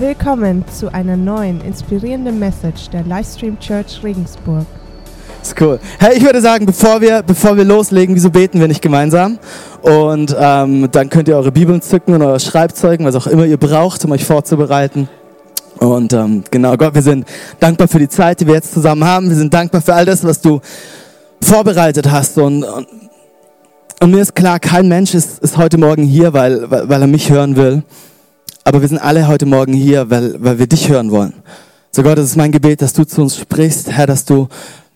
Willkommen zu einer neuen inspirierenden Message der Livestream Church Regensburg. Ist cool. Hey, ich würde sagen, bevor wir, bevor wir loslegen, wieso beten wir nicht gemeinsam? Und ähm, dann könnt ihr eure Bibeln zücken und eure Schreibzeugen, was auch immer ihr braucht, um euch vorzubereiten. Und ähm, genau, Gott, wir sind dankbar für die Zeit, die wir jetzt zusammen haben. Wir sind dankbar für all das, was du vorbereitet hast. Und, und, und mir ist klar, kein Mensch ist, ist heute Morgen hier, weil, weil, weil er mich hören will. Aber wir sind alle heute Morgen hier, weil, weil wir dich hören wollen. So Gott, es ist mein Gebet, dass du zu uns sprichst, Herr, dass du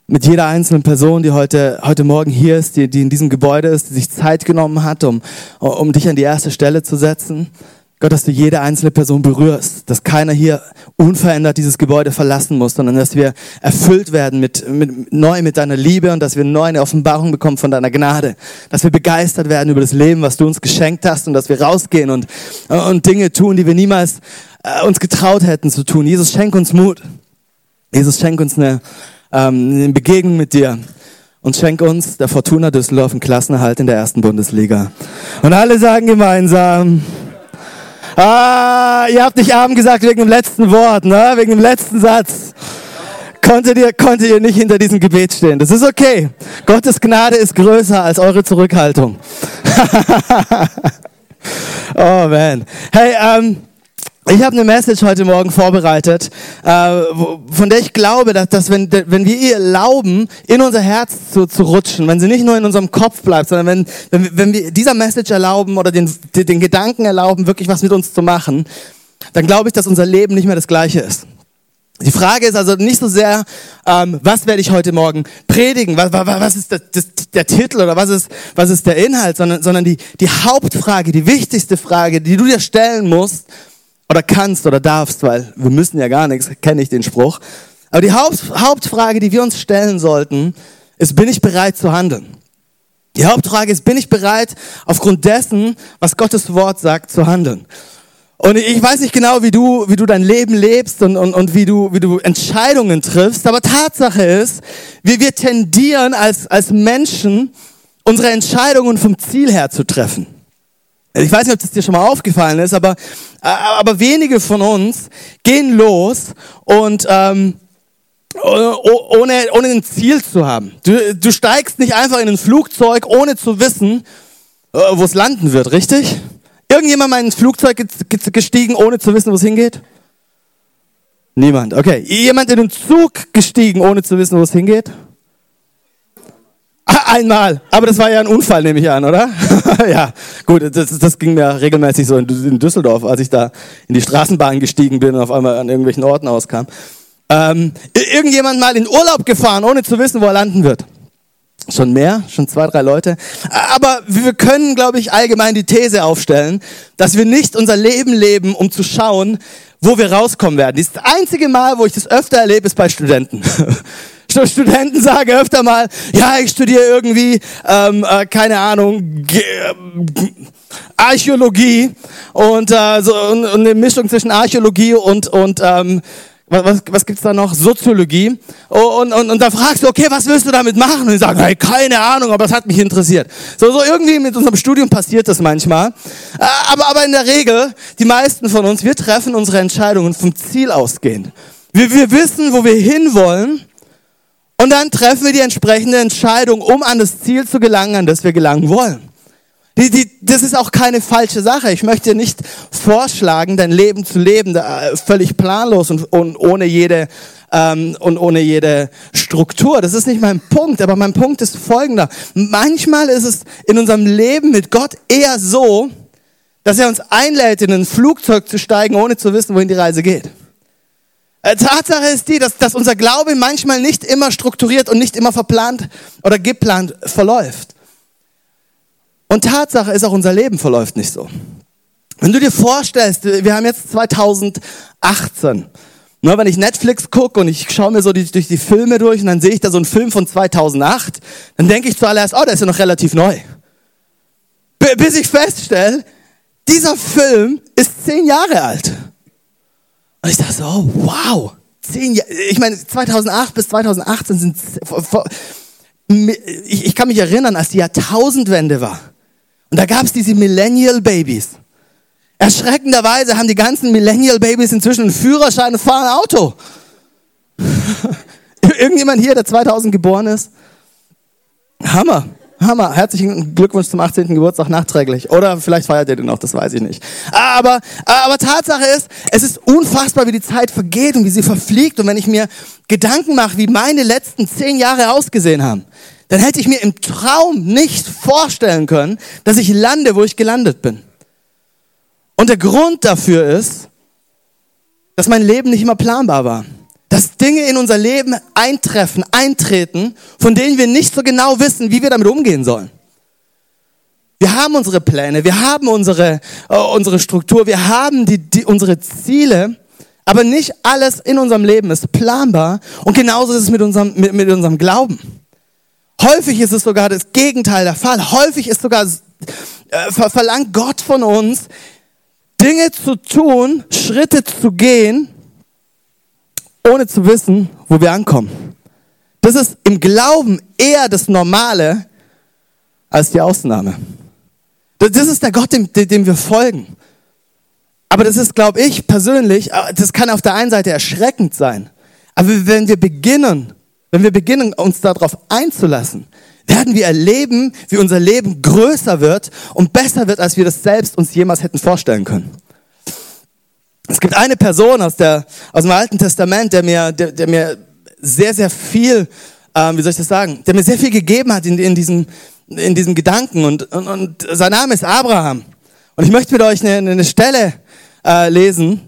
mit jeder einzelnen Person, die heute, heute Morgen hier ist, die, die in diesem Gebäude ist, die sich Zeit genommen hat, um, um dich an die erste Stelle zu setzen, Gott, dass du jede einzelne Person berührst, dass keiner hier unverändert dieses Gebäude verlassen muss, sondern dass wir erfüllt werden mit, mit neu mit deiner Liebe und dass wir neu eine Offenbarung bekommen von deiner Gnade, dass wir begeistert werden über das Leben, was du uns geschenkt hast und dass wir rausgehen und, und Dinge tun, die wir niemals äh, uns getraut hätten zu tun. Jesus, schenk uns Mut. Jesus, schenk uns eine, ähm, eine Begegnung mit dir und schenk uns der Fortuna Düsseldorf einen Klassenerhalt in der ersten Bundesliga. Und alle sagen gemeinsam, Ah, ihr habt nicht Abend gesagt wegen dem letzten Wort, ne? wegen dem letzten Satz. Konntet ihr, konntet ihr nicht hinter diesem Gebet stehen. Das ist okay. Gottes Gnade ist größer als eure Zurückhaltung. oh man. Hey, ähm, ich habe eine Message heute Morgen vorbereitet, äh, von der ich glaube, dass, dass wenn, wenn wir ihr erlauben, in unser Herz zu, zu rutschen, wenn sie nicht nur in unserem Kopf bleibt, sondern wenn, wenn, wenn wir dieser Message erlauben oder den, den Gedanken erlauben, wirklich was mit uns zu machen, dann glaube ich, dass unser Leben nicht mehr das gleiche ist. Die Frage ist also nicht so sehr, ähm, was werde ich heute Morgen predigen, was, was, was ist das, das, der Titel oder was ist, was ist der Inhalt, sondern, sondern die, die Hauptfrage, die wichtigste Frage, die du dir stellen musst, oder kannst oder darfst, weil wir müssen ja gar nichts, kenne ich den Spruch. Aber die Haupt, Hauptfrage, die wir uns stellen sollten, ist, bin ich bereit zu handeln? Die Hauptfrage ist, bin ich bereit, aufgrund dessen, was Gottes Wort sagt, zu handeln? Und ich weiß nicht genau, wie du, wie du dein Leben lebst und, und, und wie, du, wie du Entscheidungen triffst, aber Tatsache ist, wie wir tendieren als, als Menschen, unsere Entscheidungen vom Ziel her zu treffen. Ich weiß nicht, ob das dir schon mal aufgefallen ist, aber, aber wenige von uns gehen los und ähm, ohne, ohne ein Ziel zu haben. Du, du steigst nicht einfach in ein Flugzeug, ohne zu wissen, äh, wo es landen wird, richtig? Irgendjemand mal in ein Flugzeug gestiegen, ohne zu wissen, wo es hingeht? Niemand. Okay. Jemand in den Zug gestiegen, ohne zu wissen, wo es hingeht? Einmal. Aber das war ja ein Unfall, nehme ich an, oder? ja, gut, das, das ging mir regelmäßig so in Düsseldorf, als ich da in die Straßenbahn gestiegen bin und auf einmal an irgendwelchen Orten auskam. Ähm, irgendjemand mal in Urlaub gefahren, ohne zu wissen, wo er landen wird. Schon mehr, schon zwei, drei Leute. Aber wir können, glaube ich, allgemein die These aufstellen, dass wir nicht unser Leben leben, um zu schauen, wo wir rauskommen werden. Das einzige Mal, wo ich das öfter erlebe, ist bei Studenten. Studenten sagen öfter mal, ja, ich studiere irgendwie, ähm, äh, keine Ahnung, Ge Archäologie und, äh, so, und, und eine Mischung zwischen Archäologie und, und ähm, was, was gibt's da noch? Soziologie. Und, und, und da fragst du, okay, was willst du damit machen? Und die sagen, hey, keine Ahnung, aber das hat mich interessiert. So, so irgendwie mit unserem Studium passiert das manchmal. Äh, aber, aber in der Regel, die meisten von uns, wir treffen unsere Entscheidungen vom Ziel ausgehend. Wir, wir wissen, wo wir hinwollen und dann treffen wir die entsprechende Entscheidung, um an das Ziel zu gelangen, an das wir gelangen wollen. Die, die, das ist auch keine falsche Sache. Ich möchte nicht vorschlagen, dein Leben zu leben, äh, völlig planlos und, und ohne jede ähm, und ohne jede Struktur. Das ist nicht mein Punkt, aber mein Punkt ist folgender. Manchmal ist es in unserem Leben mit Gott eher so, dass er uns einlädt, in ein Flugzeug zu steigen, ohne zu wissen, wohin die Reise geht. Äh, Tatsache ist die, dass, dass unser Glaube manchmal nicht immer strukturiert und nicht immer verplant oder geplant verläuft. Und Tatsache ist auch, unser Leben verläuft nicht so. Wenn du dir vorstellst, wir haben jetzt 2018. Nur wenn ich Netflix gucke und ich schaue mir so die, durch die Filme durch und dann sehe ich da so einen Film von 2008, dann denke ich zuallererst, oh, der ist ja noch relativ neu. Bis ich feststelle, dieser Film ist zehn Jahre alt. Und ich dachte so, oh, wow, zehn Jahre. Ich meine, 2008 bis 2018 sind, ich, ich kann mich erinnern, als die Jahrtausendwende war. Und da gab es diese Millennial Babies. Erschreckenderweise haben die ganzen Millennial-Babys inzwischen einen Führerschein und fahren ein Auto. Irgendjemand hier, der 2000 geboren ist? Hammer. Hammer. Herzlichen Glückwunsch zum 18. Geburtstag nachträglich. Oder vielleicht feiert ihr den noch, das weiß ich nicht. Aber, aber Tatsache ist, es ist unfassbar, wie die Zeit vergeht und wie sie verfliegt. Und wenn ich mir Gedanken mache, wie meine letzten zehn Jahre ausgesehen haben, dann hätte ich mir im Traum nicht vorstellen können, dass ich lande, wo ich gelandet bin. Und der Grund dafür ist, dass mein Leben nicht immer planbar war dass Dinge in unser Leben eintreffen, eintreten, von denen wir nicht so genau wissen, wie wir damit umgehen sollen. Wir haben unsere Pläne, wir haben unsere, äh, unsere Struktur, wir haben die, die, unsere Ziele, aber nicht alles in unserem Leben ist planbar und genauso ist es mit unserem, mit, mit unserem Glauben. Häufig ist es sogar das Gegenteil der Fall. Häufig ist sogar, äh, verlangt Gott von uns, Dinge zu tun, Schritte zu gehen, ohne zu wissen, wo wir ankommen. Das ist im Glauben eher das Normale als die Ausnahme. Das ist der Gott, dem, dem wir folgen. Aber das ist, glaube ich, persönlich, äh, das kann auf der einen Seite erschreckend sein. Aber wenn wir beginnen, wenn wir beginnen, uns darauf einzulassen, werden wir erleben, wie unser Leben größer wird und besser wird, als wir das selbst uns jemals hätten vorstellen können. Es gibt eine Person aus, der, aus dem Alten Testament, der mir, der, der mir sehr, sehr viel, ähm, wie soll ich das sagen, der mir sehr viel gegeben hat in, in, diesem, in diesem Gedanken. Und, und, und sein Name ist Abraham. Und ich möchte mit euch eine, eine Stelle äh, lesen.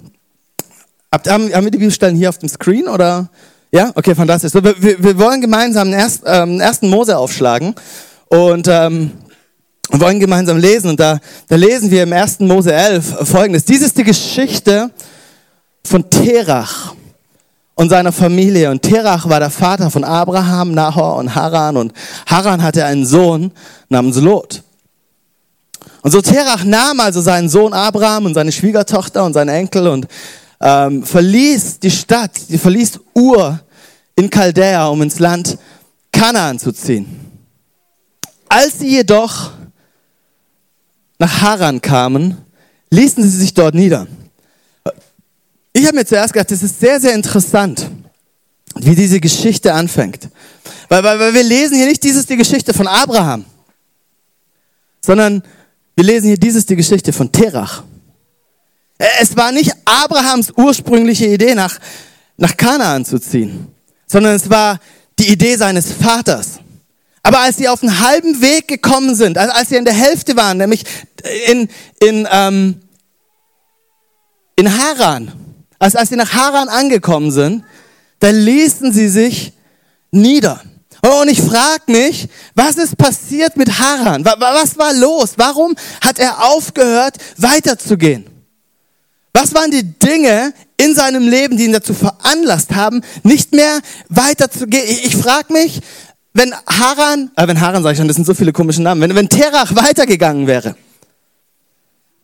Habt, haben, haben wir die Bibelstellen hier auf dem Screen oder? Ja, okay, fantastisch. So, wir, wir wollen gemeinsam den ersten, ähm, ersten Mose aufschlagen. Und ähm, wir wollen gemeinsam lesen und da, da lesen wir im 1. Mose 11 folgendes. Dies ist die Geschichte von Terach und seiner Familie. Und Terach war der Vater von Abraham, Nahor und Haran. Und Haran hatte einen Sohn namens Lot. Und so Terach nahm also seinen Sohn Abraham und seine Schwiegertochter und seinen Enkel und ähm, verließ die Stadt, die verließ Ur in Chaldea, um ins Land Kanaan zu ziehen. Als sie jedoch nach Haran kamen, ließen sie sich dort nieder. Ich habe mir zuerst gedacht, das ist sehr, sehr interessant, wie diese Geschichte anfängt. Weil, weil, weil wir lesen hier nicht dieses die Geschichte von Abraham, sondern wir lesen hier dieses die Geschichte von Terach. Es war nicht Abrahams ursprüngliche Idee, nach, nach Kanaan zu ziehen, sondern es war die Idee seines Vaters. Aber als sie auf den halben Weg gekommen sind, als sie in der Hälfte waren, nämlich in, in, ähm, in Haran, als, als sie nach Haran angekommen sind, da ließen sie sich nieder. Und ich frage mich, was ist passiert mit Haran? Was war los? Warum hat er aufgehört, weiterzugehen? Was waren die Dinge in seinem Leben, die ihn dazu veranlasst haben, nicht mehr weiterzugehen? Ich frage mich, wenn Haran, äh, wenn Haran sage ich schon, das sind so viele komische Namen, wenn, wenn Terach weitergegangen wäre,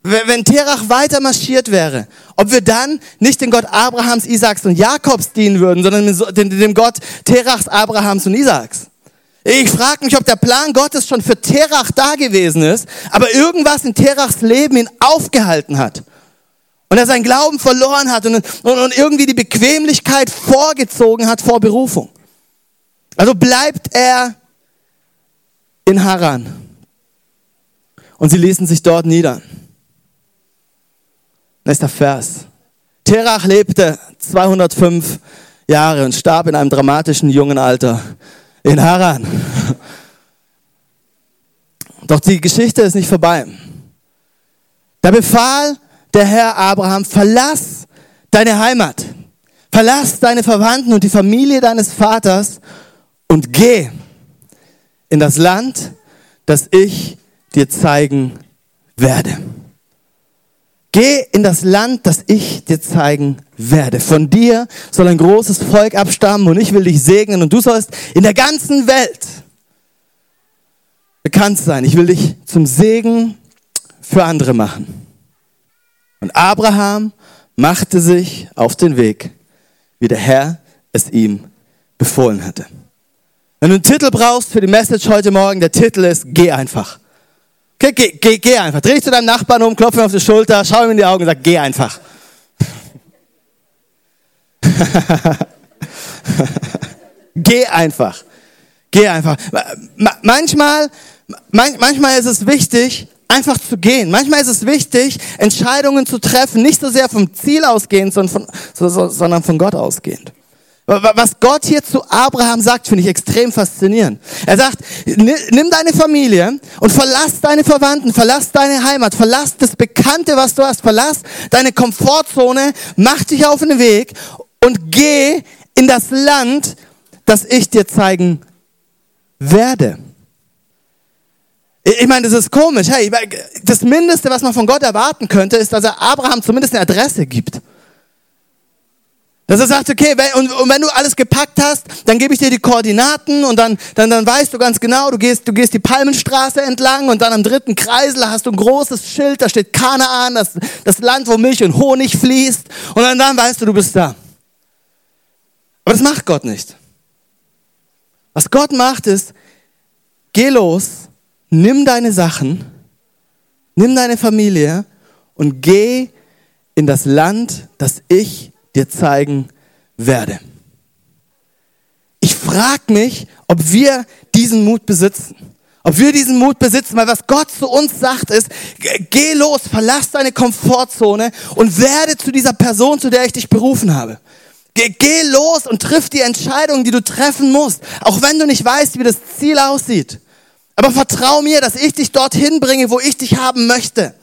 wenn, wenn Terach weiter marschiert wäre, ob wir dann nicht den Gott Abrahams, Isaaks und Jakobs dienen würden, sondern dem, dem Gott Terachs, Abrahams und Isaaks. Ich frage mich, ob der Plan Gottes schon für Terach da gewesen ist, aber irgendwas in Terachs Leben ihn aufgehalten hat. Und er seinen Glauben verloren hat und, und, und irgendwie die Bequemlichkeit vorgezogen hat vor Berufung. Also bleibt er in Haran. Und sie ließen sich dort nieder. Nächster Vers. Terach lebte 205 Jahre und starb in einem dramatischen jungen Alter in Haran. Doch die Geschichte ist nicht vorbei. Da befahl der Herr Abraham, verlass deine Heimat, verlass deine Verwandten und die Familie deines Vaters und geh in das Land, das ich dir zeigen werde. Geh in das Land, das ich dir zeigen werde. Von dir soll ein großes Volk abstammen und ich will dich segnen und du sollst in der ganzen Welt bekannt sein. Ich will dich zum Segen für andere machen. Und Abraham machte sich auf den Weg, wie der Herr es ihm befohlen hatte. Wenn du einen Titel brauchst für die Message heute Morgen, der Titel ist Geh einfach. Okay, geh, geh, geh einfach. Dreh dich zu deinem Nachbarn um, klopf ihm auf die Schulter, schau ihm in die Augen und sag, geh einfach. geh einfach. Geh einfach. Manchmal, manchmal ist es wichtig, einfach zu gehen. Manchmal ist es wichtig, Entscheidungen zu treffen, nicht so sehr vom Ziel ausgehend, sondern von, sondern von Gott ausgehend. Was Gott hier zu Abraham sagt, finde ich extrem faszinierend. Er sagt, nimm deine Familie und verlass deine Verwandten, verlass deine Heimat, verlass das Bekannte, was du hast, verlass deine Komfortzone, mach dich auf den Weg und geh in das Land, das ich dir zeigen werde. Ich meine, das ist komisch. Hey, das Mindeste, was man von Gott erwarten könnte, ist, dass er Abraham zumindest eine Adresse gibt. Dass er sagt, okay, und, und, wenn du alles gepackt hast, dann gebe ich dir die Koordinaten und dann, dann, dann weißt du ganz genau, du gehst, du gehst die Palmenstraße entlang und dann am dritten Kreisel hast du ein großes Schild, da steht Kanaan, das, das Land, wo Milch und Honig fließt und dann, dann weißt du, du bist da. Aber das macht Gott nicht. Was Gott macht ist, geh los, nimm deine Sachen, nimm deine Familie und geh in das Land, das ich dir zeigen werde. Ich frage mich, ob wir diesen Mut besitzen. Ob wir diesen Mut besitzen, weil was Gott zu uns sagt ist, geh los, verlass deine Komfortzone und werde zu dieser Person, zu der ich dich berufen habe. Geh, geh los und triff die Entscheidung, die du treffen musst, auch wenn du nicht weißt, wie das Ziel aussieht. Aber vertrau mir, dass ich dich dorthin bringe, wo ich dich haben möchte.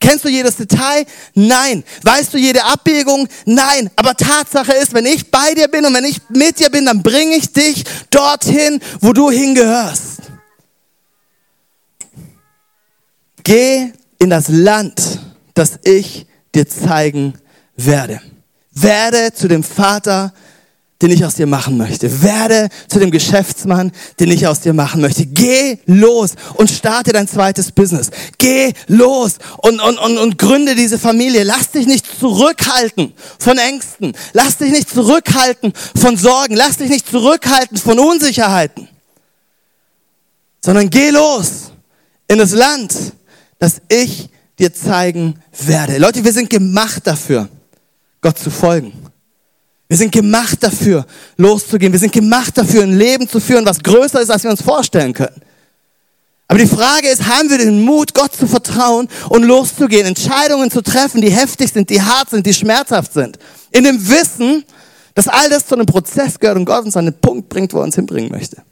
Kennst du jedes Detail? Nein. Weißt du jede Abbiegung? Nein. Aber Tatsache ist, wenn ich bei dir bin und wenn ich mit dir bin, dann bringe ich dich dorthin, wo du hingehörst. Geh in das Land, das ich dir zeigen werde. Werde zu dem Vater, den ich aus dir machen möchte. Werde zu dem Geschäftsmann, den ich aus dir machen möchte. Geh los und starte dein zweites Business. Geh los und, und, und, und gründe diese Familie. Lass dich nicht zurückhalten von Ängsten. Lass dich nicht zurückhalten von Sorgen. Lass dich nicht zurückhalten von Unsicherheiten. Sondern geh los in das Land, das ich dir zeigen werde. Leute, wir sind gemacht dafür, Gott zu folgen. Wir sind gemacht dafür, loszugehen. Wir sind gemacht dafür, ein Leben zu führen, was größer ist, als wir uns vorstellen können. Aber die Frage ist, haben wir den Mut, Gott zu vertrauen und loszugehen, Entscheidungen zu treffen, die heftig sind, die hart sind, die schmerzhaft sind. In dem Wissen, dass all das zu einem Prozess gehört und Gott uns an den Punkt bringt, wo er uns hinbringen möchte.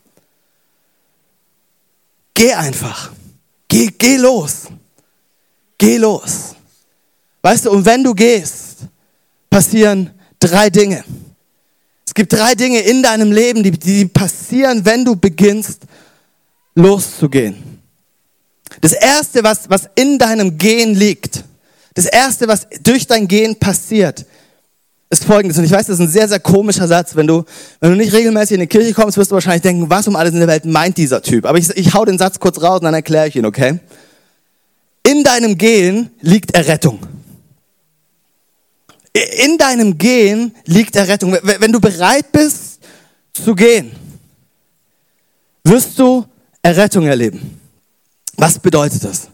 Geh einfach. Geh, geh los. Geh los. Weißt du, und wenn du gehst, passieren drei Dinge. Es gibt drei Dinge in deinem Leben, die, die passieren, wenn du beginnst loszugehen. Das erste, was, was in deinem Gehen liegt, das erste, was durch dein Gehen passiert, ist folgendes. Und ich weiß, das ist ein sehr, sehr komischer Satz. Wenn du, wenn du nicht regelmäßig in die Kirche kommst, wirst du wahrscheinlich denken, was um alles in der Welt meint dieser Typ. Aber ich, ich hau den Satz kurz raus und dann erkläre ich ihn, okay? In deinem Gehen liegt Errettung. In deinem Gehen liegt Errettung. Wenn du bereit bist zu gehen, wirst du Errettung erleben. Was bedeutet das?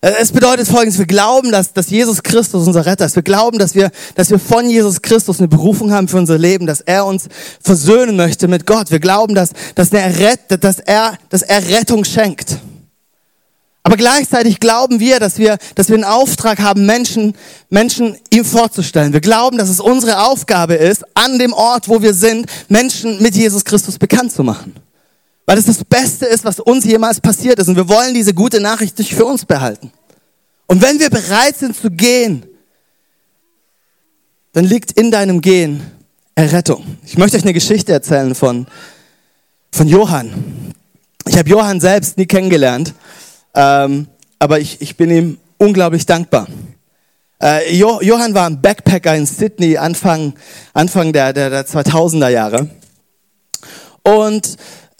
Es bedeutet folgendes, wir glauben, dass, dass Jesus Christus unser Retter ist. Wir glauben, dass wir, dass wir von Jesus Christus eine Berufung haben für unser Leben, dass er uns versöhnen möchte mit Gott. Wir glauben, dass, dass, er, dass, er, dass er Rettung schenkt. Aber gleichzeitig glauben wir, dass wir, dass wir einen Auftrag haben, Menschen, Menschen ihm vorzustellen. Wir glauben, dass es unsere Aufgabe ist, an dem Ort, wo wir sind, Menschen mit Jesus Christus bekannt zu machen. Weil es das Beste ist, was uns jemals passiert ist. Und wir wollen diese gute Nachricht nicht für uns behalten. Und wenn wir bereit sind zu gehen, dann liegt in deinem Gehen Errettung. Ich möchte euch eine Geschichte erzählen von, von Johann. Ich habe Johann selbst nie kennengelernt. Ähm, aber ich, ich bin ihm unglaublich dankbar. Äh, jo, Johann war ein Backpacker in Sydney Anfang, Anfang der, der, der 2000er Jahre. Und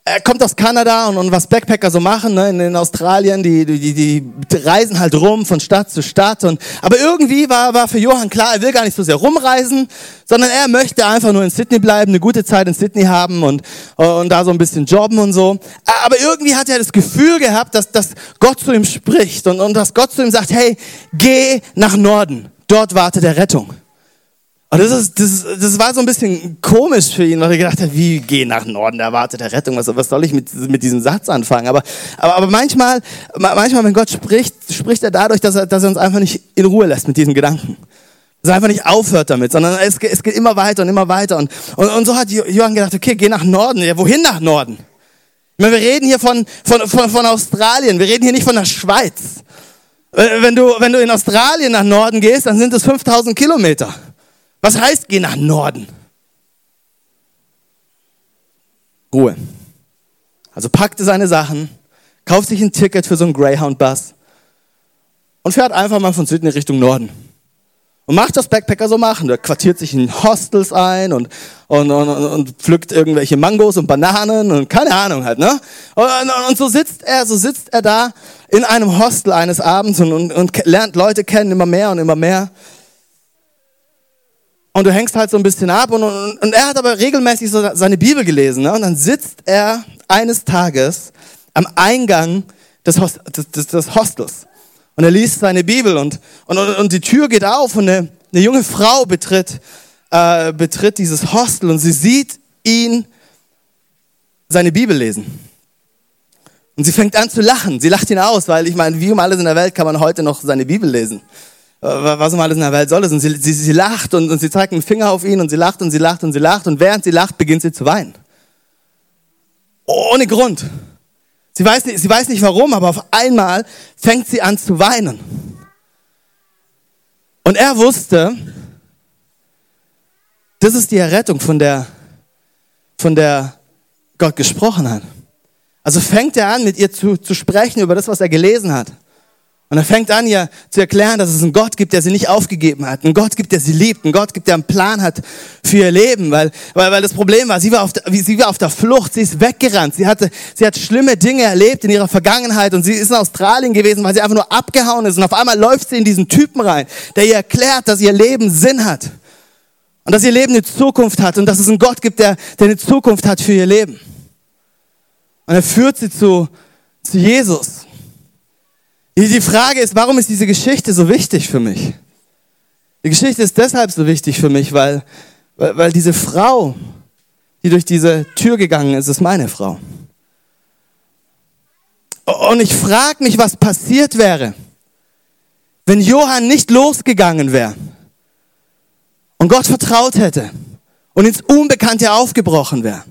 er kommt aus Kanada und, und was Backpacker so machen, ne, in, in Australien, die, die, die reisen halt rum von Stadt zu Stadt. Und, aber irgendwie war, war für Johann klar, er will gar nicht so sehr rumreisen, sondern er möchte einfach nur in Sydney bleiben, eine gute Zeit in Sydney haben und, und da so ein bisschen jobben und so. Aber irgendwie hat er das Gefühl gehabt, dass, dass Gott zu ihm spricht und, und dass Gott zu ihm sagt, hey, geh nach Norden, dort wartet der Rettung. Und das, ist, das, das war so ein bisschen komisch für ihn, weil er gedacht hat, wie geh nach Norden, da wartet der Rettung, was, was soll ich mit, mit diesem Satz anfangen? Aber, aber, aber manchmal, manchmal, wenn Gott spricht, spricht er dadurch, dass er, dass er uns einfach nicht in Ruhe lässt mit diesen Gedanken. Dass er einfach nicht aufhört damit, sondern es, es geht immer weiter und immer weiter. Und, und, und so hat Johann gedacht, okay, geh nach Norden. Ja, wohin nach Norden? wir reden hier von, von, von, von Australien, wir reden hier nicht von der Schweiz. Wenn du, wenn du in Australien nach Norden gehst, dann sind es 5000 Kilometer. Was heißt, geh nach Norden? Ruhe. Also packte seine Sachen, kauft sich ein Ticket für so einen Greyhound-Bus und fährt einfach mal von Sydney Richtung Norden. Und macht das Backpacker so machen. Der quartiert sich in Hostels ein und, und, und, und pflückt irgendwelche Mangos und Bananen und keine Ahnung halt, ne? Und, und, so sitzt er, so sitzt er da in einem Hostel eines Abends und, und, und lernt Leute kennen, immer mehr und immer mehr. Und du hängst halt so ein bisschen ab und, und, und er hat aber regelmäßig so seine Bibel gelesen. Ne? Und dann sitzt er eines Tages am Eingang des, Host, des, des Hostels. Und er liest seine Bibel und, und, und die Tür geht auf und eine, eine junge Frau betritt, äh, betritt dieses Hostel und sie sieht ihn seine Bibel lesen. Und sie fängt an zu lachen. Sie lacht ihn aus, weil ich meine, wie um alles in der Welt kann man heute noch seine Bibel lesen. Was um alles in der Welt soll es. Und sie, sie, sie lacht und, und sie zeigt einen Finger auf ihn und sie lacht und sie lacht und sie lacht und während sie lacht, beginnt sie zu weinen. Ohne Grund. Sie weiß, nicht, sie weiß nicht warum, aber auf einmal fängt sie an zu weinen. Und er wusste, das ist die Errettung, von der, von der Gott gesprochen hat. Also fängt er an, mit ihr zu, zu sprechen über das, was er gelesen hat. Und er fängt an, ihr zu erklären, dass es einen Gott gibt, der sie nicht aufgegeben hat. Einen Gott gibt, der sie liebt. Einen Gott gibt, der einen Plan hat für ihr Leben. Weil, weil, weil das Problem war, sie war, auf der, sie war auf der Flucht. Sie ist weggerannt. Sie hatte, sie hat schlimme Dinge erlebt in ihrer Vergangenheit. Und sie ist in Australien gewesen, weil sie einfach nur abgehauen ist. Und auf einmal läuft sie in diesen Typen rein, der ihr erklärt, dass ihr Leben Sinn hat. Und dass ihr Leben eine Zukunft hat. Und dass es einen Gott gibt, der, der eine Zukunft hat für ihr Leben. Und er führt sie zu, zu Jesus. Die Frage ist, warum ist diese Geschichte so wichtig für mich? Die Geschichte ist deshalb so wichtig für mich, weil, weil, weil diese Frau, die durch diese Tür gegangen ist, ist meine Frau. Und ich frage mich, was passiert wäre, wenn Johann nicht losgegangen wäre und Gott vertraut hätte und ins Unbekannte aufgebrochen wäre.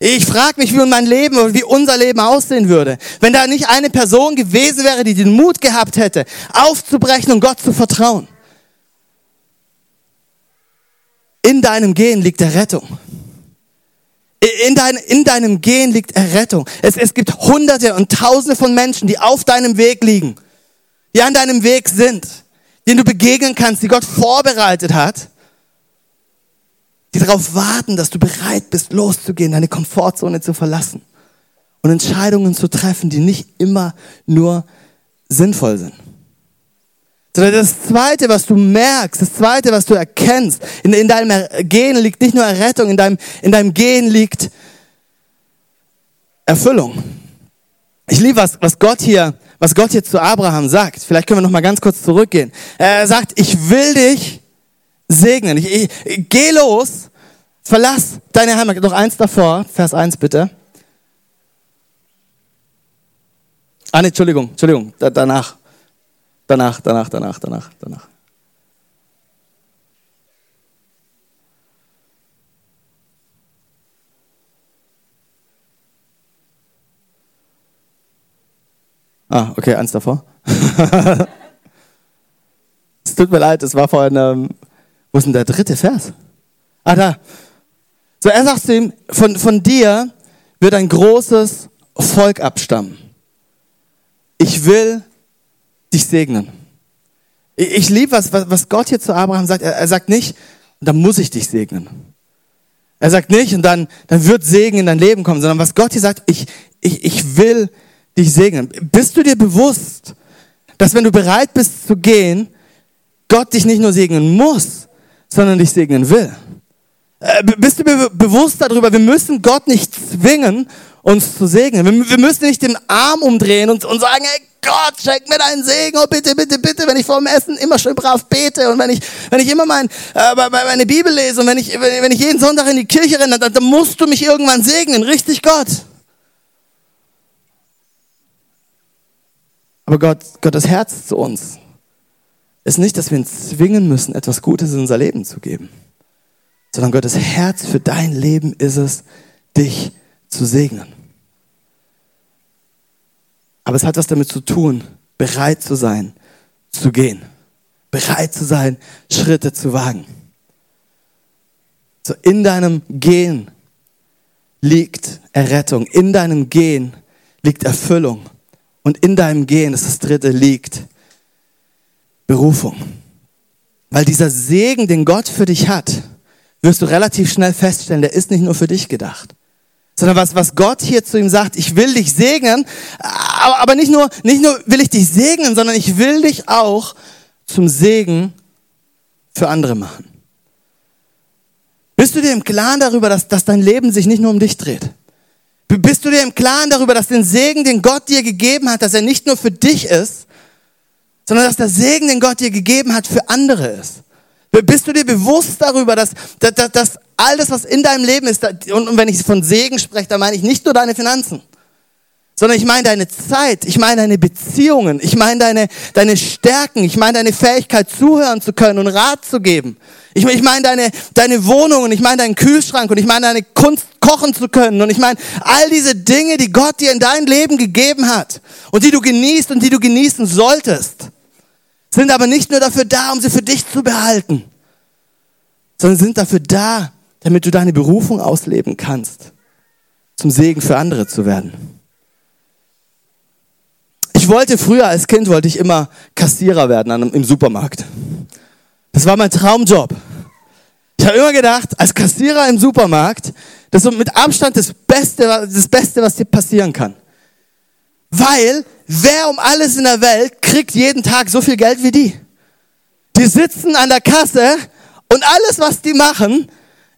Ich frage mich, wie mein Leben, wie unser Leben aussehen würde, wenn da nicht eine Person gewesen wäre, die den Mut gehabt hätte, aufzubrechen und Gott zu vertrauen. In deinem Gehen liegt Errettung. In, dein, in deinem Gehen liegt Errettung. Es, es gibt Hunderte und Tausende von Menschen, die auf deinem Weg liegen, die an deinem Weg sind, denen du begegnen kannst, die Gott vorbereitet hat die darauf warten, dass du bereit bist, loszugehen, deine Komfortzone zu verlassen und Entscheidungen zu treffen, die nicht immer nur sinnvoll sind. Sondern das Zweite, was du merkst, das Zweite, was du erkennst, in, in deinem Gehen liegt nicht nur Errettung, in deinem, in deinem Gehen liegt Erfüllung. Ich liebe, was, was Gott hier, was Gott hier zu Abraham sagt. Vielleicht können wir noch mal ganz kurz zurückgehen. Er sagt, ich will dich segnen. Ich, ich, geh los, verlass deine Heimat. Noch eins davor, Vers 1 bitte. Ah, nee, Entschuldigung, Entschuldigung, da, danach. Danach, danach, danach, danach, danach. Ah, okay, eins davor. es tut mir leid, es war vorhin ähm, wo ist denn der dritte Vers? Ah, da. So, er sagt zu ihm, von, von dir wird ein großes Volk abstammen. Ich will dich segnen. Ich, ich liebe, was, was Gott hier zu Abraham sagt. Er, er sagt nicht, da muss ich dich segnen. Er sagt nicht, und dann, dann wird Segen in dein Leben kommen, sondern was Gott hier sagt, ich, ich, ich will dich segnen. Bist du dir bewusst, dass wenn du bereit bist zu gehen, Gott dich nicht nur segnen muss, sondern dich segnen will? Äh, bist du be bewusst darüber, wir müssen Gott nicht zwingen, uns zu segnen. Wir, müssen nicht den Arm umdrehen und, und sagen, hey Gott, schenk mir deinen Segen, oh bitte, bitte, bitte, wenn ich vor dem Essen immer schön brav bete und wenn ich, wenn ich immer mein, äh, meine Bibel lese und wenn ich, wenn ich jeden Sonntag in die Kirche renne, dann, dann musst du mich irgendwann segnen, richtig Gott. Aber Gott, Gottes Herz zu uns ist nicht, dass wir ihn zwingen müssen, etwas Gutes in unser Leben zu geben, sondern Gottes Herz für dein Leben ist es, dich zu segnen. Aber es hat was damit zu tun, bereit zu sein, zu gehen. Bereit zu sein, Schritte zu wagen. So in deinem Gehen liegt Errettung. In deinem Gehen liegt Erfüllung. Und in deinem Gehen, das ist das dritte, liegt Berufung. Weil dieser Segen, den Gott für dich hat, wirst du relativ schnell feststellen, der ist nicht nur für dich gedacht sondern was, was Gott hier zu ihm sagt, ich will dich segnen, aber, nicht, nur, nicht nur will ich dich segnen, sondern ich will dich auch zum Segen für andere machen. Bist du dir im Klaren darüber, dass, dass dein Leben sich nicht nur um dich dreht? Bist du dir im Klaren darüber, dass den Segen, den Gott dir gegeben hat, dass er nicht nur für dich ist, sondern dass der Segen, den Gott dir gegeben hat, für andere ist? Bist du dir bewusst darüber, dass, dass, dass all das, was in deinem Leben ist, und, wenn ich von Segen spreche, dann meine ich nicht nur deine Finanzen, sondern ich meine deine Zeit, ich meine deine Beziehungen, ich meine deine, deine Stärken, ich meine deine Fähigkeit zuhören zu können und Rat zu geben. Ich, ich meine deine, deine Wohnungen, ich meine deinen Kühlschrank und ich meine deine Kunst kochen zu können und ich meine all diese Dinge, die Gott dir in dein Leben gegeben hat und die du genießt und die du genießen solltest, sind aber nicht nur dafür da, um sie für dich zu behalten, sondern sind dafür da, damit du deine Berufung ausleben kannst, zum Segen für andere zu werden. Ich wollte früher als Kind wollte ich immer Kassierer werden im Supermarkt. Das war mein Traumjob. Ich habe immer gedacht, als Kassierer im Supermarkt, das ist mit Abstand das Beste, das Beste, was dir passieren kann. Weil wer um alles in der Welt kriegt jeden Tag so viel Geld wie die? Die sitzen an der Kasse und alles, was die machen,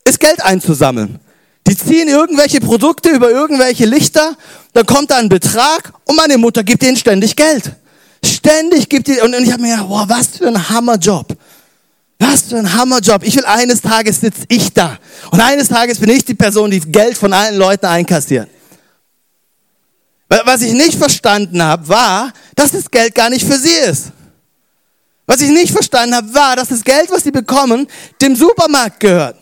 ist Geld einzusammeln. Die ziehen irgendwelche Produkte über irgendwelche Lichter, dann kommt da ein Betrag und meine Mutter gibt ihnen ständig Geld. Ständig gibt die, und ich habe mir gedacht, wow, was für ein Hammerjob. Was für ein Hammerjob. Ich will eines Tages sitze ich da. Und eines Tages bin ich die Person, die Geld von allen Leuten einkassiert. Was ich nicht verstanden habe, war, dass das Geld gar nicht für sie ist. Was ich nicht verstanden habe, war, dass das Geld, was sie bekommen, dem Supermarkt gehört.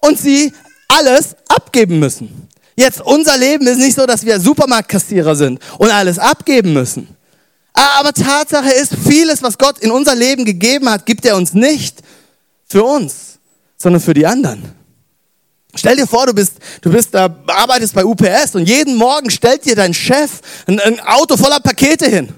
Und sie alles abgeben müssen. Jetzt, unser Leben ist nicht so, dass wir Supermarktkassierer sind und alles abgeben müssen. Aber Tatsache ist, vieles, was Gott in unser Leben gegeben hat, gibt er uns nicht für uns, sondern für die anderen. Stell dir vor, du bist, du bist da, arbeitest bei UPS und jeden Morgen stellt dir dein Chef ein, ein Auto voller Pakete hin.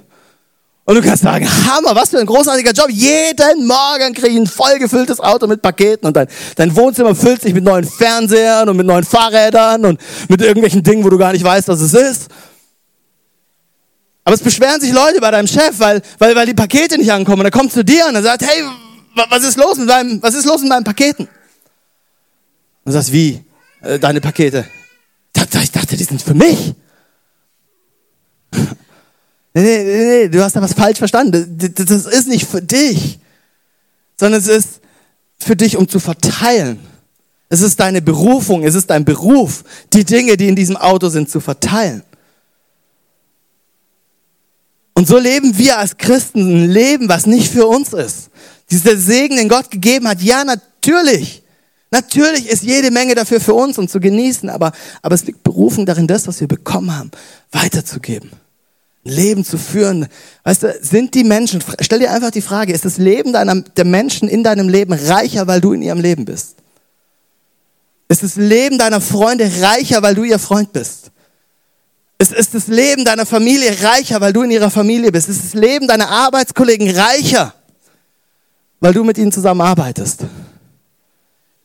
Und du kannst sagen, Hammer, was für ein großartiger Job. Jeden Morgen kriege ich ein vollgefülltes Auto mit Paketen und dein, dein Wohnzimmer füllt sich mit neuen Fernsehern und mit neuen Fahrrädern und mit irgendwelchen Dingen, wo du gar nicht weißt, was es ist. Aber es beschweren sich Leute bei deinem Chef, weil, weil, weil die Pakete nicht ankommen. Und er kommt zu dir und er sagt, hey, was ist los mit meinem, was ist los mit meinen Paketen? Und sagst, wie? Äh, deine Pakete? Ich dachte, die sind für mich. Nee, nee, nee, du hast da was falsch verstanden. Das ist nicht für dich, sondern es ist für dich, um zu verteilen. Es ist deine Berufung, es ist dein Beruf, die Dinge, die in diesem Auto sind, zu verteilen. Und so leben wir als Christen ein Leben, was nicht für uns ist. Dieser Segen, den Gott gegeben hat, ja, natürlich. Natürlich ist jede Menge dafür für uns und zu genießen, aber, aber es liegt Berufung darin, das, was wir bekommen haben, weiterzugeben. Ein Leben zu führen. Weißt du, sind die Menschen, stell dir einfach die Frage, ist das Leben deiner, der Menschen in deinem Leben reicher, weil du in ihrem Leben bist? Ist das Leben deiner Freunde reicher, weil du ihr Freund bist? Ist, ist das Leben deiner Familie reicher, weil du in ihrer Familie bist? Ist das Leben deiner Arbeitskollegen reicher, weil du mit ihnen zusammenarbeitest?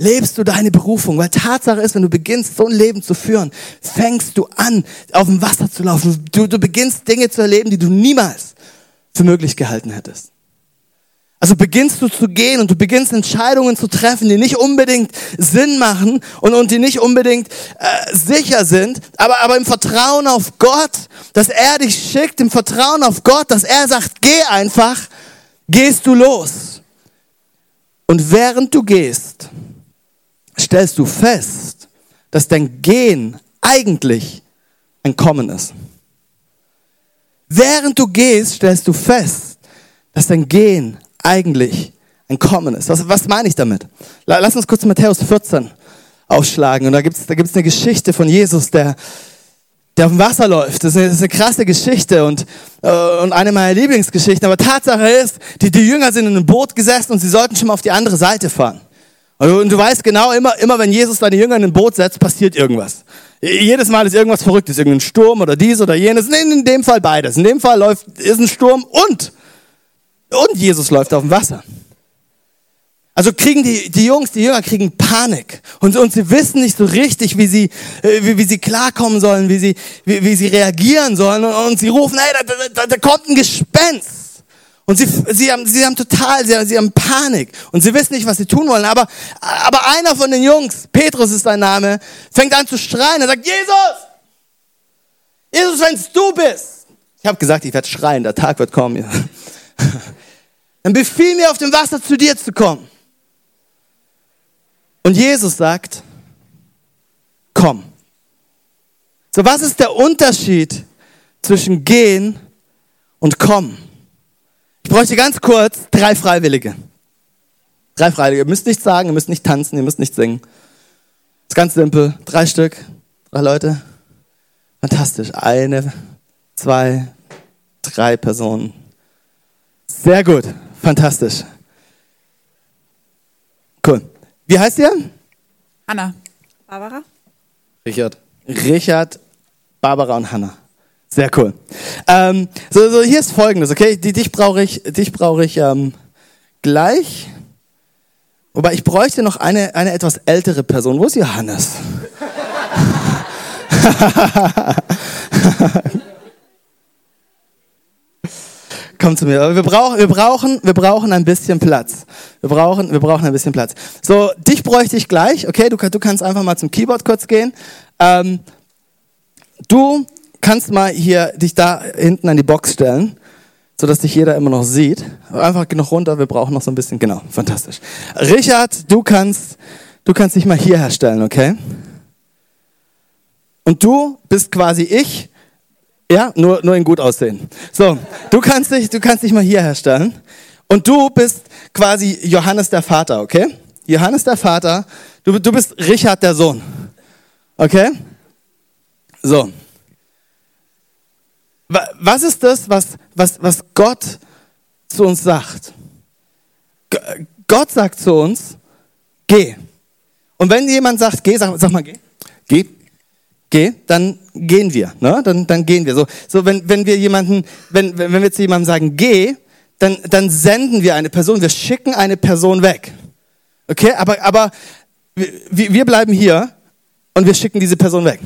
Lebst du deine Berufung. Weil Tatsache ist, wenn du beginnst, so ein Leben zu führen, fängst du an, auf dem Wasser zu laufen. Du, du beginnst Dinge zu erleben, die du niemals für möglich gehalten hättest. Also beginnst du zu gehen und du beginnst Entscheidungen zu treffen, die nicht unbedingt Sinn machen und, und die nicht unbedingt äh, sicher sind, aber, aber im Vertrauen auf Gott, dass er dich schickt, im Vertrauen auf Gott, dass er sagt, geh einfach, gehst du los. Und während du gehst, stellst du fest, dass dein Gehen eigentlich ein Kommen ist. Während du gehst, stellst du fest, dass dein Gehen eigentlich ein Kommen ist. Was, was meine ich damit? Lass uns kurz Matthäus 14 aufschlagen. Und da gibt es da gibt's eine Geschichte von Jesus, der, der auf dem Wasser läuft. Das ist eine, das ist eine krasse Geschichte und, äh, und eine meiner Lieblingsgeschichten. Aber Tatsache ist, die, die Jünger sind in einem Boot gesessen und sie sollten schon mal auf die andere Seite fahren. Und du weißt genau, immer, immer wenn Jesus seine Jünger in ein Boot setzt, passiert irgendwas. Jedes Mal ist irgendwas Verrücktes, irgendein Sturm oder dies oder jenes. In dem Fall beides. In dem Fall läuft, ist ein Sturm und und Jesus läuft auf dem Wasser. Also kriegen die, die Jungs, die Jünger kriegen Panik. Und, und sie wissen nicht so richtig, wie sie, äh, wie, wie sie klarkommen sollen, wie sie, wie, wie sie reagieren sollen. Und, und sie rufen, hey, da, da, da kommt ein Gespenst. Und sie, sie, haben, sie haben total, sie haben, sie haben Panik. Und sie wissen nicht, was sie tun wollen. Aber, aber einer von den Jungs, Petrus ist sein Name, fängt an zu schreien. Er sagt, Jesus! Jesus, wenn's du bist! Ich habe gesagt, ich werde schreien, der Tag wird kommen. dann befiehl mir auf dem Wasser zu dir zu kommen. Und Jesus sagt, komm. So, was ist der Unterschied zwischen gehen und kommen? Ich bräuchte ganz kurz drei Freiwillige. Drei Freiwillige. Ihr müsst nichts sagen, ihr müsst nicht tanzen, ihr müsst nicht singen. Das ist ganz simpel. Drei Stück, drei Leute. Fantastisch. Eine, zwei, drei Personen. Sehr gut. Fantastisch. Cool. Wie heißt ihr? Anna. Barbara. Richard. Richard, Barbara und Hanna. Sehr cool. Ähm, so, so, hier ist folgendes, okay? Dich brauche ich, dich brauche ich ähm, gleich. Wobei ich bräuchte noch eine, eine etwas ältere Person. Wo ist Johannes? Komm zu mir. Wir brauchen, wir brauchen, wir brauchen ein bisschen Platz. Wir brauchen, wir brauchen ein bisschen Platz. So, dich bräuchte ich gleich. Okay, du, du kannst einfach mal zum Keyboard kurz gehen. Ähm, du kannst mal hier dich da hinten an die Box stellen, so dass dich jeder immer noch sieht. Einfach genug runter. Wir brauchen noch so ein bisschen. Genau, fantastisch. Richard, du kannst, du kannst dich mal hier herstellen, okay? Und du bist quasi ich ja, nur, nur in gut aussehen. So, du kannst dich, du kannst dich mal hier herstellen. Und du bist quasi Johannes der Vater, okay? Johannes der Vater, du, du bist Richard der Sohn. Okay? So. Was ist das, was, was, was Gott zu uns sagt? Gott sagt zu uns, geh. Und wenn jemand sagt, geh, sag, sag mal, geh. Geh geh, dann gehen wir. Ne? Dann, dann gehen wir. So, so wenn, wenn wir jemanden, wenn, wenn wir zu jemandem sagen, geh, dann, dann senden wir eine Person, wir schicken eine Person weg. Okay, aber, aber wir, wir bleiben hier und wir schicken diese Person weg.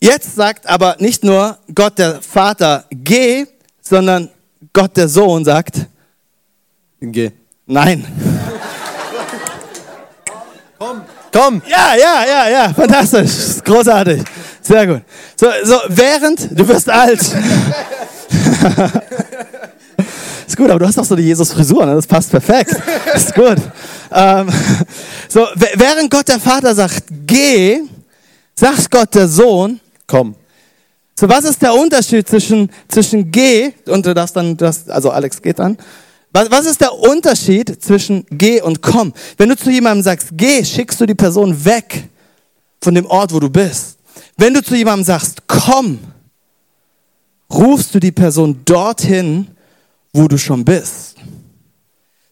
Jetzt sagt aber nicht nur Gott der Vater, geh, sondern Gott der Sohn sagt, geh. Nein. Komm. Komm. Ja, ja, ja, ja, fantastisch. Großartig. Sehr gut. So, so während, du wirst alt. ist gut, aber du hast auch so die Jesus-Frisur, ne? das passt perfekt. Ist gut. Ähm, so, während Gott der Vater sagt, geh, sagt Gott der Sohn, komm. So, was ist der Unterschied zwischen, zwischen geh und du darfst dann, du darfst, also Alex geht dann, was, was ist der Unterschied zwischen geh und komm? Wenn du zu jemandem sagst, geh, schickst du die Person weg von dem Ort, wo du bist. Wenn du zu jemandem sagst, komm, rufst du die Person dorthin, wo du schon bist.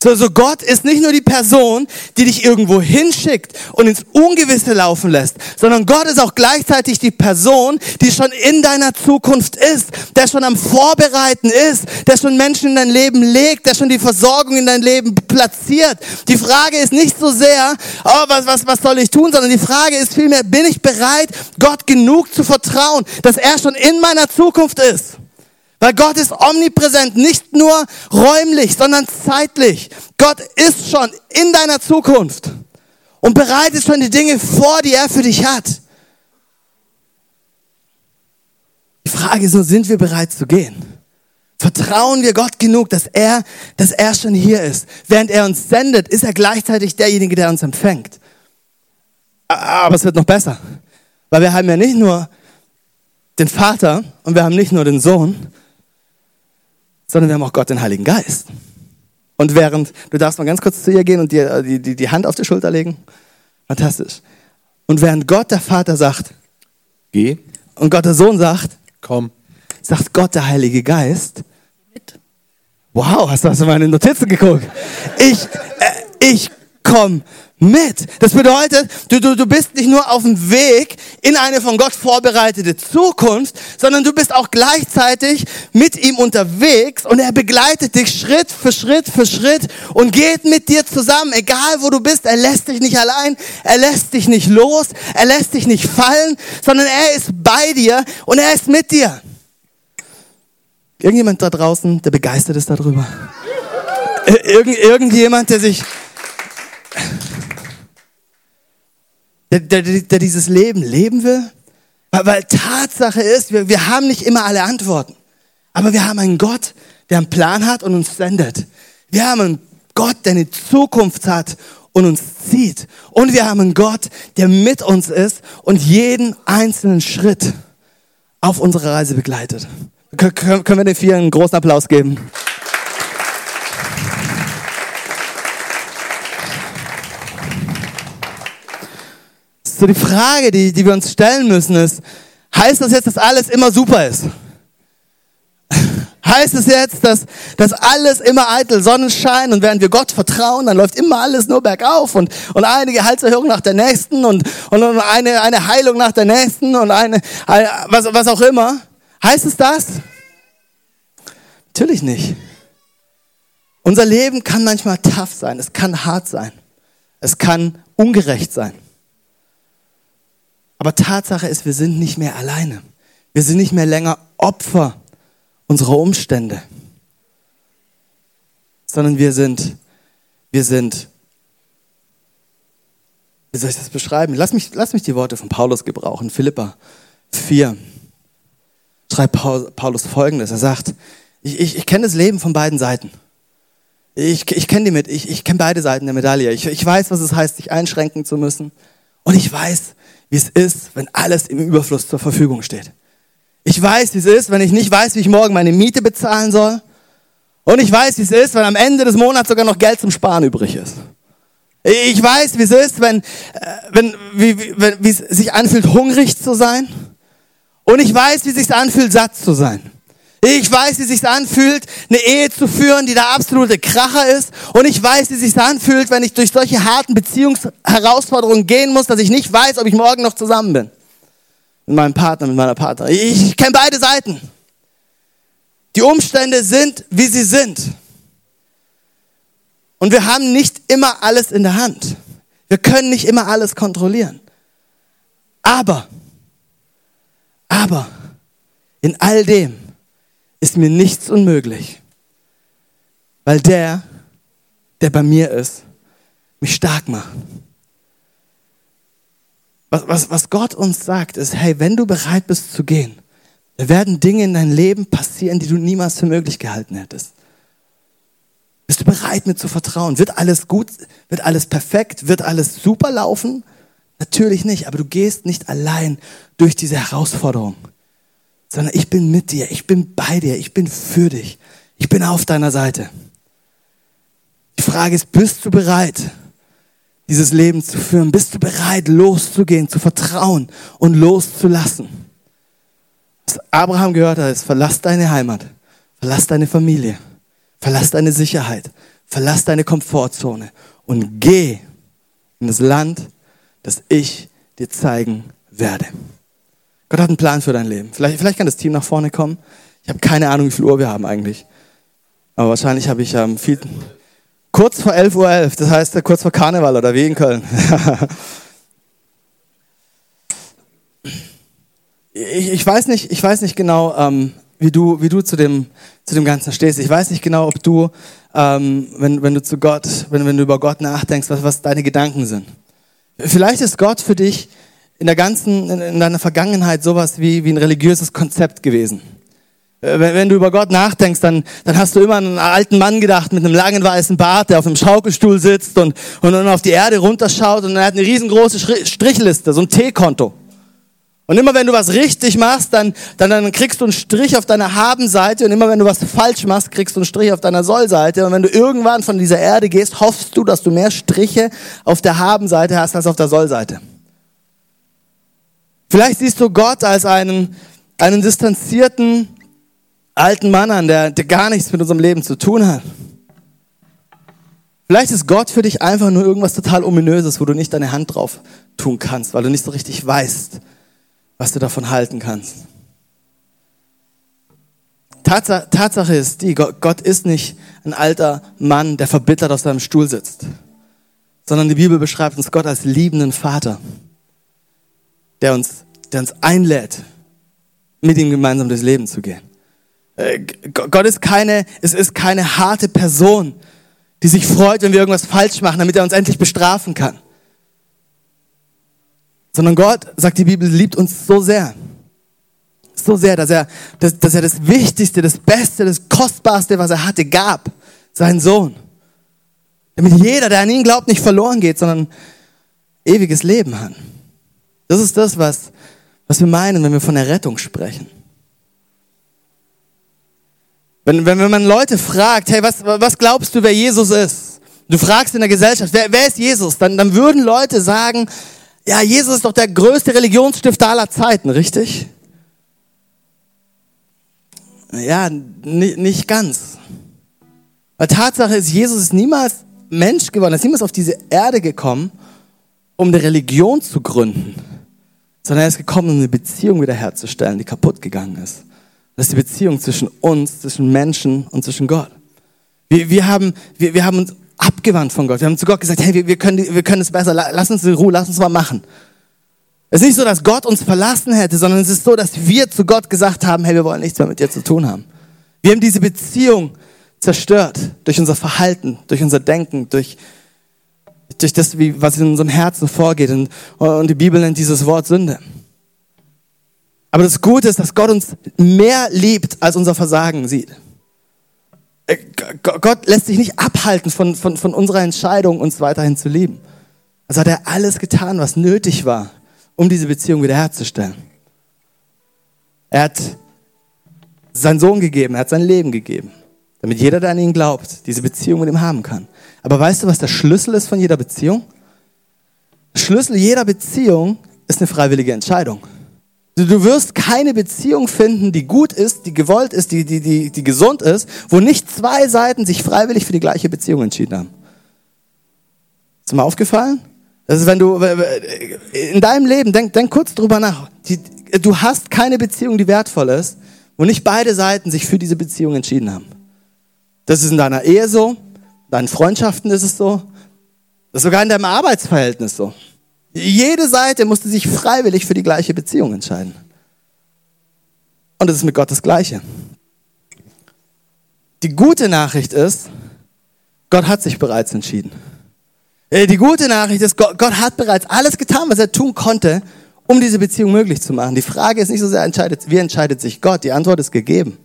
So, so Gott ist nicht nur die Person, die dich irgendwo hinschickt und ins Ungewisse laufen lässt, sondern Gott ist auch gleichzeitig die Person, die schon in deiner Zukunft ist, der schon am Vorbereiten ist, der schon Menschen in dein Leben legt, der schon die Versorgung in dein Leben platziert. Die Frage ist nicht so sehr, oh, was, was, was soll ich tun, sondern die Frage ist vielmehr, bin ich bereit, Gott genug zu vertrauen, dass er schon in meiner Zukunft ist? Weil Gott ist omnipräsent, nicht nur räumlich, sondern zeitlich. Gott ist schon in deiner Zukunft und bereitet schon die Dinge vor, die er für dich hat. Die Frage ist nur, sind wir bereit zu gehen? Vertrauen wir Gott genug, dass er, dass er schon hier ist? Während er uns sendet, ist er gleichzeitig derjenige, der uns empfängt. Aber es wird noch besser. Weil wir haben ja nicht nur den Vater und wir haben nicht nur den Sohn, sondern wir haben auch Gott, den Heiligen Geist. Und während, du darfst mal ganz kurz zu ihr gehen und dir die, die, die Hand auf die Schulter legen. Fantastisch. Und während Gott, der Vater, sagt, geh. Und Gott, der Sohn sagt, komm. Sagt Gott, der Heilige Geist, mit. Wow, hast du in meine Notizen geguckt? Ich, äh, ich komm mit. Das bedeutet, du, du, du bist nicht nur auf dem Weg in eine von Gott vorbereitete Zukunft, sondern du bist auch gleichzeitig mit ihm unterwegs und er begleitet dich Schritt für Schritt für Schritt und geht mit dir zusammen, egal wo du bist. Er lässt dich nicht allein, er lässt dich nicht los, er lässt dich nicht fallen, sondern er ist bei dir und er ist mit dir. Irgendjemand da draußen, der begeistert ist darüber? Irgend, irgendjemand, der sich der, der, der dieses Leben leben will? Weil, weil Tatsache ist, wir, wir haben nicht immer alle Antworten. Aber wir haben einen Gott, der einen Plan hat und uns sendet. Wir haben einen Gott, der eine Zukunft hat und uns zieht. Und wir haben einen Gott, der mit uns ist und jeden einzelnen Schritt auf unserer Reise begleitet. Können wir den vier einen großen Applaus geben? So die Frage, die, die wir uns stellen müssen, ist, heißt das jetzt, dass alles immer super ist? Heißt es jetzt, dass, dass alles immer eitel Sonnenschein und während wir Gott vertrauen, dann läuft immer alles nur bergauf und, und eine Gehaltserhöhung nach der nächsten und, und eine, eine Heilung nach der nächsten und eine, was, was auch immer. Heißt es das? Natürlich nicht. Unser Leben kann manchmal tough sein, es kann hart sein, es kann ungerecht sein. Aber Tatsache ist, wir sind nicht mehr alleine. Wir sind nicht mehr länger Opfer unserer Umstände, sondern wir sind, wir sind, wie soll ich das beschreiben? Lass mich, lass mich die Worte von Paulus gebrauchen. Philippa 4 schreibt Paulus folgendes. Er sagt, ich, ich, ich kenne das Leben von beiden Seiten. Ich, ich kenne ich, ich kenne beide Seiten der Medaille. Ich, ich weiß, was es heißt, sich einschränken zu müssen. Und ich weiß, wie es ist, wenn alles im Überfluss zur Verfügung steht. Ich weiß, wie es ist, wenn ich nicht weiß, wie ich morgen meine Miete bezahlen soll. Und ich weiß, wie es ist, wenn am Ende des Monats sogar noch Geld zum Sparen übrig ist. Ich weiß, wie es ist, wenn, äh, wenn, wie, wie, wie es sich anfühlt, hungrig zu sein. Und ich weiß, wie es sich anfühlt, satt zu sein. Ich weiß, wie sich anfühlt, eine Ehe zu führen, die der absolute Kracher ist. Und ich weiß, wie sich anfühlt, wenn ich durch solche harten Beziehungsherausforderungen gehen muss, dass ich nicht weiß, ob ich morgen noch zusammen bin. Mit meinem Partner, mit meiner Partnerin. Ich kenne beide Seiten. Die Umstände sind, wie sie sind. Und wir haben nicht immer alles in der Hand. Wir können nicht immer alles kontrollieren. Aber, aber, in all dem ist mir nichts unmöglich, weil der, der bei mir ist, mich stark macht. Was, was, was Gott uns sagt, ist, hey, wenn du bereit bist zu gehen, werden Dinge in dein Leben passieren, die du niemals für möglich gehalten hättest. Bist du bereit, mir zu vertrauen? Wird alles gut? Wird alles perfekt? Wird alles super laufen? Natürlich nicht, aber du gehst nicht allein durch diese Herausforderung sondern ich bin mit dir, ich bin bei dir, ich bin für dich, ich bin auf deiner Seite. Die Frage ist, bist du bereit, dieses Leben zu führen? Bist du bereit, loszugehen, zu vertrauen und loszulassen? Was Abraham gehört hat, ist, verlass deine Heimat, verlass deine Familie, verlass deine Sicherheit, verlass deine Komfortzone und geh in das Land, das ich dir zeigen werde. Gott hat einen Plan für dein Leben. Vielleicht, vielleicht kann das Team nach vorne kommen. Ich habe keine Ahnung, wie viel Uhr wir haben eigentlich. Aber wahrscheinlich habe ich ähm, viel. Kurz vor 11.11 Uhr, 11, das heißt kurz vor Karneval oder wie in Köln. ich, ich, weiß nicht, ich weiß nicht genau, ähm, wie du, wie du zu, dem, zu dem Ganzen stehst. Ich weiß nicht genau, ob du, ähm, wenn, wenn du zu Gott, wenn, wenn du über Gott nachdenkst, was, was deine Gedanken sind. Vielleicht ist Gott für dich in der ganzen, in, in deiner Vergangenheit sowas wie, wie ein religiöses Konzept gewesen. Äh, wenn, wenn, du über Gott nachdenkst, dann, dann hast du immer an einen alten Mann gedacht mit einem langen weißen Bart, der auf einem Schaukelstuhl sitzt und, und dann auf die Erde runterschaut und er hat eine riesengroße Strichliste, so ein T-Konto. Und immer wenn du was richtig machst, dann, dann, dann kriegst du einen Strich auf deiner Habenseite und immer wenn du was falsch machst, kriegst du einen Strich auf deiner Sollseite. Und wenn du irgendwann von dieser Erde gehst, hoffst du, dass du mehr Striche auf der Habenseite hast als auf der Sollseite. Vielleicht siehst du Gott als einen, einen distanzierten alten Mann an, der, der gar nichts mit unserem Leben zu tun hat. Vielleicht ist Gott für dich einfach nur irgendwas total ominöses, wo du nicht deine Hand drauf tun kannst, weil du nicht so richtig weißt, was du davon halten kannst. Tatsache, ist die, Gott ist nicht ein alter Mann, der verbittert auf seinem Stuhl sitzt, sondern die Bibel beschreibt uns Gott als liebenden Vater, der uns, der uns einlädt, mit ihm gemeinsam durchs Leben zu gehen. Äh, Gott ist keine, es ist keine harte Person, die sich freut, wenn wir irgendwas falsch machen, damit er uns endlich bestrafen kann sondern Gott, sagt die Bibel, liebt uns so sehr. So sehr, dass er, dass, dass er das Wichtigste, das Beste, das Kostbarste, was er hatte, gab. Seinen Sohn. Damit jeder, der an ihn glaubt, nicht verloren geht, sondern ewiges Leben hat. Das ist das, was, was wir meinen, wenn wir von der Rettung sprechen. Wenn, wenn, man Leute fragt, hey, was, was glaubst du, wer Jesus ist? Du fragst in der Gesellschaft, wer, wer ist Jesus? Dann, dann würden Leute sagen, ja, Jesus ist doch der größte Religionsstifter aller Zeiten, richtig? Ja, nicht ganz. Weil Tatsache ist, Jesus ist niemals Mensch geworden, er ist niemals auf diese Erde gekommen, um eine Religion zu gründen, sondern er ist gekommen, um eine Beziehung wiederherzustellen, die kaputt gegangen ist. Das ist die Beziehung zwischen uns, zwischen Menschen und zwischen Gott. Wir, wir, haben, wir, wir haben uns abgewandt von Gott. Wir haben zu Gott gesagt, hey, wir, wir, können, wir können es besser, lass uns in Ruhe, lass uns mal machen. Es ist nicht so, dass Gott uns verlassen hätte, sondern es ist so, dass wir zu Gott gesagt haben, hey, wir wollen nichts mehr mit dir zu tun haben. Wir haben diese Beziehung zerstört durch unser Verhalten, durch unser Denken, durch, durch das, wie, was in unserem Herzen vorgeht. Und, und die Bibel nennt dieses Wort Sünde. Aber das Gute ist, dass Gott uns mehr liebt, als unser Versagen sieht. Äh, Gott lässt sich nicht abhalten von, von, von unserer Entscheidung, uns weiterhin zu lieben. Also hat er alles getan, was nötig war, um diese Beziehung wiederherzustellen. Er hat seinen Sohn gegeben, er hat sein Leben gegeben, damit jeder, der an ihn glaubt, diese Beziehung mit ihm haben kann. Aber weißt du, was der Schlüssel ist von jeder Beziehung? Schlüssel jeder Beziehung ist eine freiwillige Entscheidung. Du wirst keine Beziehung finden, die gut ist, die gewollt ist, die, die, die, die gesund ist, wo nicht zwei Seiten sich freiwillig für die gleiche Beziehung entschieden haben. Ist dir mal aufgefallen? Das ist, wenn du in deinem Leben, denk, denk kurz drüber nach. Die, du hast keine Beziehung, die wertvoll ist, wo nicht beide Seiten sich für diese Beziehung entschieden haben. Das ist in deiner Ehe so, deinen Freundschaften ist es so, das ist sogar in deinem Arbeitsverhältnis so. Jede Seite musste sich freiwillig für die gleiche Beziehung entscheiden. Und es ist mit Gott das Gleiche. Die gute Nachricht ist, Gott hat sich bereits entschieden. Äh, die gute Nachricht ist, Gott, hat bereits alles getan, was er tun konnte, um diese Beziehung möglich zu machen. Die Frage ist nicht so sehr, entscheidet, wie entscheidet sich Gott? Die Antwort ist gegeben.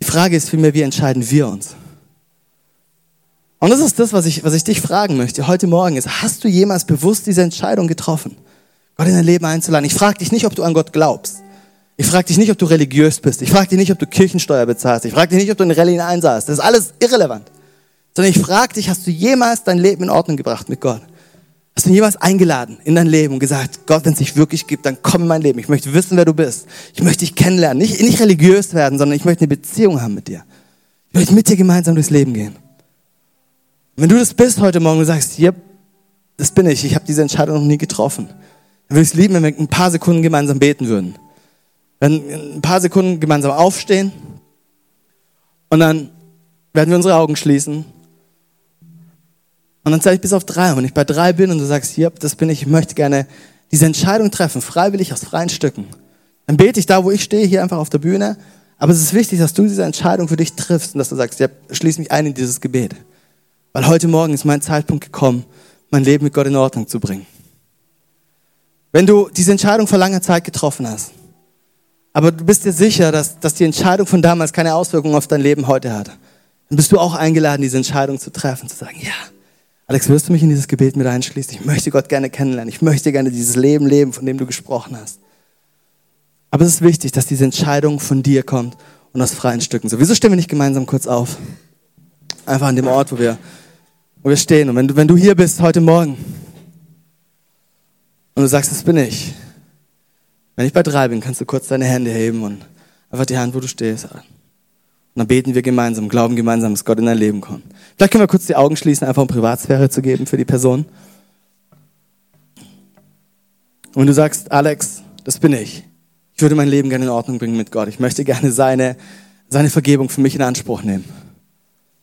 Die Frage ist vielmehr, wie entscheiden wir uns? Und das ist das, was ich, was ich dich fragen möchte heute Morgen ist, hast du jemals bewusst diese Entscheidung getroffen, Gott in dein Leben einzuladen? Ich frage dich nicht, ob du an Gott glaubst. Ich frage dich nicht, ob du religiös bist. Ich frage dich nicht, ob du Kirchensteuer bezahlst. Ich frage dich nicht, ob du in Rallye einsahst. Das ist alles irrelevant. Sondern ich frage dich, hast du jemals dein Leben in Ordnung gebracht mit Gott? Hast du ihn jemals eingeladen in dein Leben und gesagt, Gott, wenn es dich wirklich gibt, dann komm in mein Leben. Ich möchte wissen, wer du bist. Ich möchte dich kennenlernen. Nicht, nicht religiös werden, sondern ich möchte eine Beziehung haben mit dir. Ich möchte mit dir gemeinsam durchs Leben gehen. Wenn du das bist heute Morgen und sagst, yep, das bin ich, ich habe diese Entscheidung noch nie getroffen, dann würde ich es lieben, wenn wir ein paar Sekunden gemeinsam beten würden. Wenn ein paar Sekunden gemeinsam aufstehen und dann werden wir unsere Augen schließen. Und dann zähle ich bis auf drei. Und wenn ich bei drei bin und du sagst, yep, das bin ich, ich möchte gerne diese Entscheidung treffen, freiwillig aus freien Stücken, dann bete ich da, wo ich stehe, hier einfach auf der Bühne. Aber es ist wichtig, dass du diese Entscheidung für dich triffst und dass du sagst, ja, schließ mich ein in dieses Gebet. Weil heute Morgen ist mein Zeitpunkt gekommen, mein Leben mit Gott in Ordnung zu bringen. Wenn du diese Entscheidung vor langer Zeit getroffen hast, aber du bist dir sicher, dass, dass die Entscheidung von damals keine Auswirkungen auf dein Leben heute hat, dann bist du auch eingeladen, diese Entscheidung zu treffen, zu sagen, ja, Alex, wirst du mich in dieses Gebet mit einschließen? Ich möchte Gott gerne kennenlernen. Ich möchte gerne dieses Leben leben, von dem du gesprochen hast. Aber es ist wichtig, dass diese Entscheidung von dir kommt und aus freien Stücken. So, wieso stehen wir nicht gemeinsam kurz auf? Einfach an dem Ort, wo wir, wo wir stehen. Und wenn du, wenn du hier bist heute Morgen und du sagst, das bin ich. Wenn ich bei drei bin, kannst du kurz deine Hände heben und einfach die Hand, wo du stehst. Und dann beten wir gemeinsam, glauben gemeinsam, dass Gott in dein Leben kommt. Vielleicht können wir kurz die Augen schließen, einfach um Privatsphäre zu geben für die Person. Und du sagst, Alex, das bin ich. Ich würde mein Leben gerne in Ordnung bringen mit Gott. Ich möchte gerne seine, seine Vergebung für mich in Anspruch nehmen.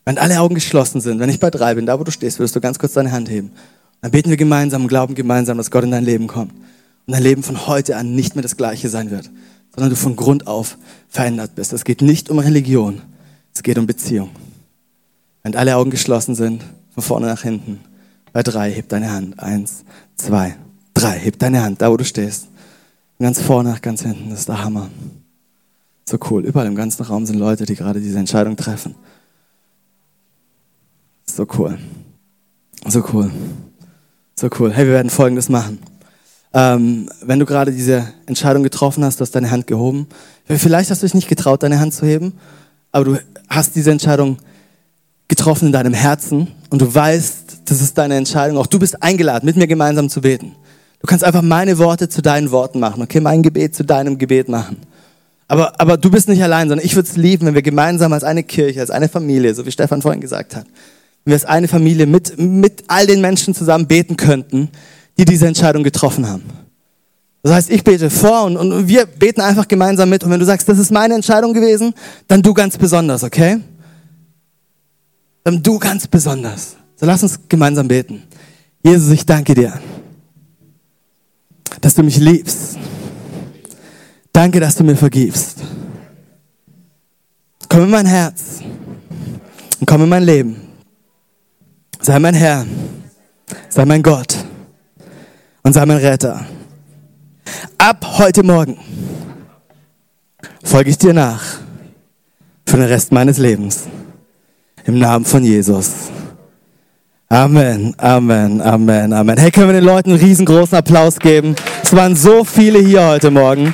Wenn alle Augen geschlossen sind, wenn ich bei drei bin, da wo du stehst, würdest du ganz kurz deine Hand heben. Dann beten wir gemeinsam und glauben gemeinsam, dass Gott in dein Leben kommt. Und dein Leben von heute an nicht mehr das gleiche sein wird, sondern du von Grund auf verändert bist. Es geht nicht um Religion, es geht um Beziehung. Wenn alle Augen geschlossen sind, von vorne nach hinten, bei drei, heb deine Hand. Eins, zwei, drei, heb deine Hand, da wo du stehst. Und ganz vorne nach ganz hinten, das ist der Hammer. So cool. Überall im ganzen Raum sind Leute, die gerade diese Entscheidung treffen. So cool. So cool. So cool. Hey, wir werden Folgendes machen. Ähm, wenn du gerade diese Entscheidung getroffen hast, du hast deine Hand gehoben. Vielleicht hast du dich nicht getraut, deine Hand zu heben, aber du hast diese Entscheidung getroffen in deinem Herzen und du weißt, das ist deine Entscheidung. Auch du bist eingeladen, mit mir gemeinsam zu beten. Du kannst einfach meine Worte zu deinen Worten machen, okay? Mein Gebet zu deinem Gebet machen. Aber, aber du bist nicht allein, sondern ich würde es lieben, wenn wir gemeinsam als eine Kirche, als eine Familie, so wie Stefan vorhin gesagt hat, wenn wir als eine Familie mit, mit all den Menschen zusammen beten könnten, die diese Entscheidung getroffen haben. Das heißt, ich bete vor und, und wir beten einfach gemeinsam mit. Und wenn du sagst, das ist meine Entscheidung gewesen, dann du ganz besonders, okay? Dann du ganz besonders. So lass uns gemeinsam beten. Jesus, ich danke dir, dass du mich liebst. Danke, dass du mir vergibst. Komm in mein Herz und komm in mein Leben. Sei mein Herr, sei mein Gott und sei mein Retter. Ab heute Morgen folge ich dir nach für den Rest meines Lebens. Im Namen von Jesus. Amen, Amen, Amen, Amen. Hey, können wir den Leuten einen riesengroßen Applaus geben? Es waren so viele hier heute Morgen.